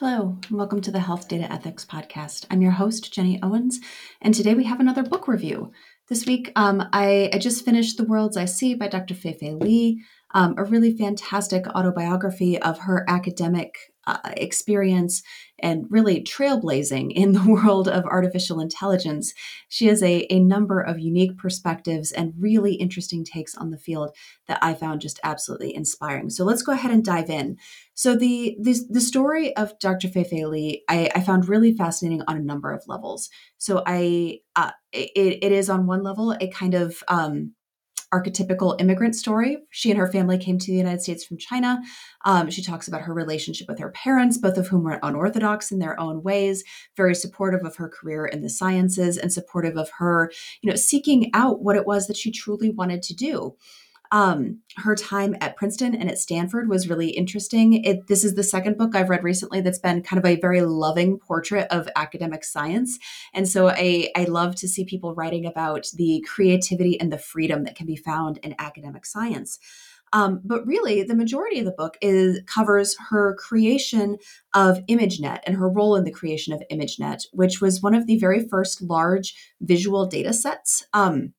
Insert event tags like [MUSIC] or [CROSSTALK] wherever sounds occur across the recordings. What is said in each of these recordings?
Hello, and welcome to the Health Data Ethics Podcast. I'm your host, Jenny Owens, and today we have another book review. This week, um, I, I, just finished The Worlds I See by Dr. Fei-Fei Li, um, a really fantastic autobiography of her academic uh, experience and really trailblazing in the [LAUGHS] world of artificial intelligence. She has a, a number of unique perspectives and really interesting takes on the field that I found just absolutely inspiring. So let's go ahead and dive in. So the the, the story of Dr. Fei-Fei Li, I, I, found really fascinating on a number of levels. So I uh, it, it is on one level a kind of um, archetypical immigrant story. She and her family came to the United States from China. Um, she talks about her relationship with her parents, both of whom were unorthodox in their own ways, very supportive of her career in the sciences and supportive of her, you know, seeking out what it was that she truly wanted to do. Um, her time at Princeton and at Stanford was really interesting. It, this is the second book I've read recently that's been kind of a very loving portrait of academic science. And so I, I love to see people writing about the creativity and the freedom that can be found in academic science. Um, but really, the majority of the book is covers her creation of ImageNet and her role in the creation of ImageNet, which was one of the very first large visual data sets. Um,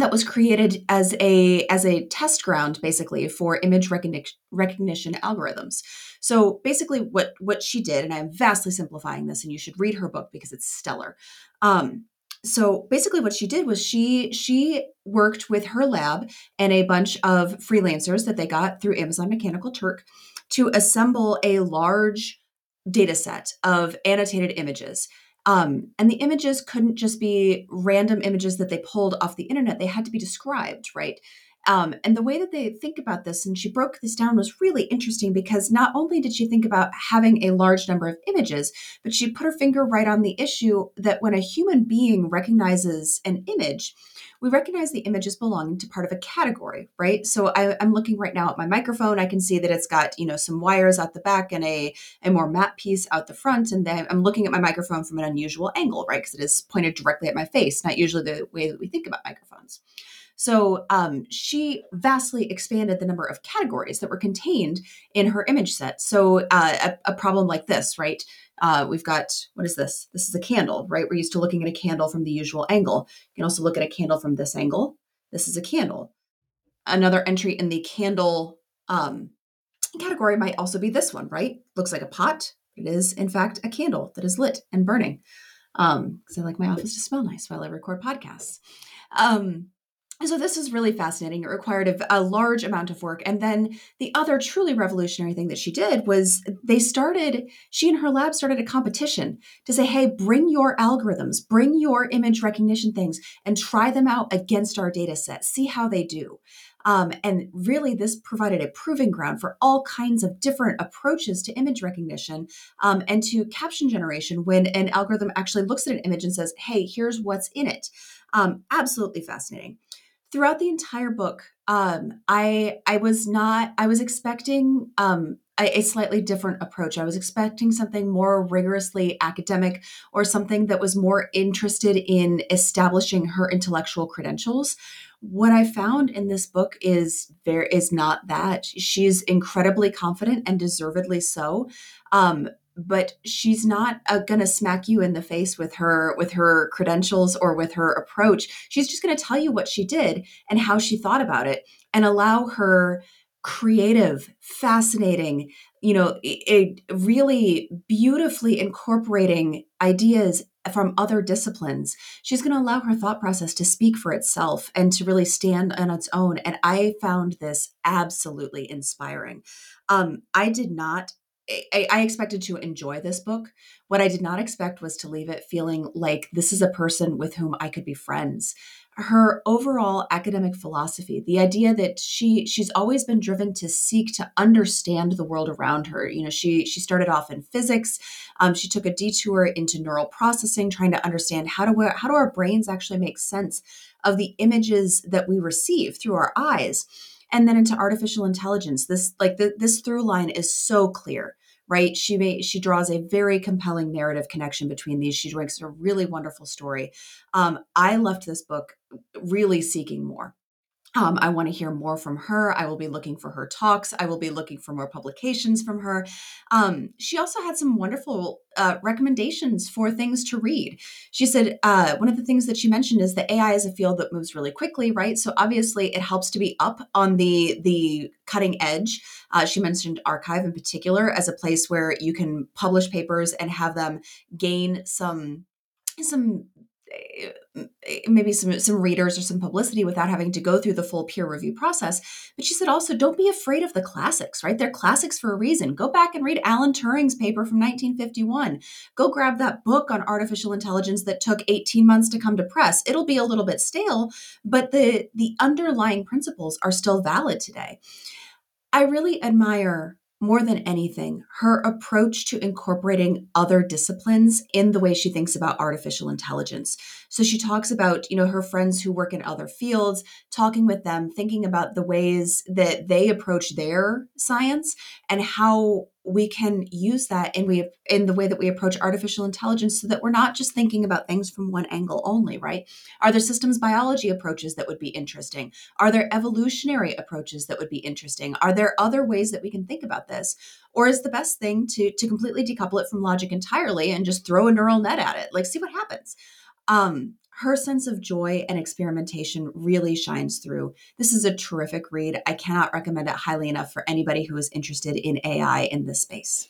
that was created as a as a test ground basically for image recognition recognition algorithms. So basically what what she did and i'm vastly simplifying this and you should read her book because it's stellar. Um, so basically what she did was she she worked with her lab and a bunch of freelancers that they got through amazon mechanical turk to assemble a large data set of annotated images um, and the images couldn't just be random images that they pulled off the internet, they had to be described, right? Um, and the way that they think about this, and she broke this down, was really interesting because not only did she think about having a large number of images, but she put her finger right on the issue that when a human being recognizes an image, we recognize the image as belonging to part of a category, right? So I, am looking right now at my microphone. I can see that it's got, you know, some wires out the back and a, a more matte piece out the front. And then I'm looking at my microphone from an unusual angle, right? Because it is pointed directly at my face, not usually the way that we think about microphones. So um, she vastly expanded the number of categories that were contained in her image set. So uh, a, a, problem like this, right? Uh, we've got what is this? This is a candle, right? We're used to looking at a candle from the usual angle. You can also look at a candle from this angle. This is a candle. Another entry in the candle um, category might also be this one, right? Looks like a pot. It is, in fact, a candle that is lit and burning. Um, because I like my office to smell nice while I record podcasts. Um, so this is really fascinating. It required a, a, large amount of work. And then the other truly revolutionary thing that she did was they started, she and her lab started a competition to say, hey, bring your algorithms, bring your image recognition things and try them out against our data set. See how they do. Um, and really, this provided a proving ground for all kinds of different approaches to image recognition um, and to caption generation when an algorithm actually looks at an image and says, hey, here's what's in it. Um, absolutely fascinating throughout the entire book, um, I I was not I was expecting um, a, a, slightly different approach. I was expecting something more rigorously academic or something that was more interested in establishing her intellectual credentials. What I found in this book is there is not that. She's incredibly confident and deservedly so. Um, but she's not uh, going to smack you in the face with her with her credentials or with her approach. She's just going to tell you what she did and how she thought about it and allow her creative fascinating you know it, really beautifully incorporating ideas from other disciplines. She's going to allow her thought process to speak for itself and to really stand on its own and i found this absolutely inspiring. Um, i did not I, I, expected to enjoy this book. What I did not expect was to leave it feeling like this is a person with whom I could be friends. Her overall academic philosophy, the idea that she she's always been driven to seek to understand the world around her. You know, she she started off in physics. Um, she took a detour into neural processing, trying to understand how do we, how do our brains actually make sense of the images that we receive through our eyes and then into artificial intelligence. This like the, this through line is so clear right? She may she draws a very compelling narrative connection between these. She writes a really wonderful story. Um, i left this book really seeking more Um, I want to hear more from her. I will be looking for her talks. I will be looking for more publications from her. Um, she also had some wonderful uh, recommendations for things to read. She said uh, one of the things that she mentioned is that AI is a field that moves really quickly, right? So obviously, it helps to be up on the the cutting edge. Uh, she mentioned arXiv in particular as a place where you can publish papers and have them gain some some Eh, maybe some some readers or some publicity without having to go through the full peer review process. But she said also don't be afraid of the classics right? They're classics for a reason. Go back and read alan turing's paper from 1951 go grab that book on artificial intelligence that took 18 months to come to press. It'll be a little bit stale but the the underlying principles are still valid today. I really admire more than anything, her approach to incorporating other disciplines in the way she thinks about artificial intelligence. So she talks about, you know, her friends who work in other fields, talking with them, thinking about the ways that they approach their science and how we can use that in we in the way that we approach artificial intelligence so that we're not just thinking about things from one angle only right? Are there systems biology approaches that would be interesting? Are there evolutionary approaches that would be interesting? Are there other ways that we can think about this? Or is the best thing to to completely decouple it from logic entirely and just throw a neural net at it? Like see what happens um her sense of joy and experimentation really shines through. This is a terrific read. I cannot recommend it highly enough for anybody who is interested in AI in this space.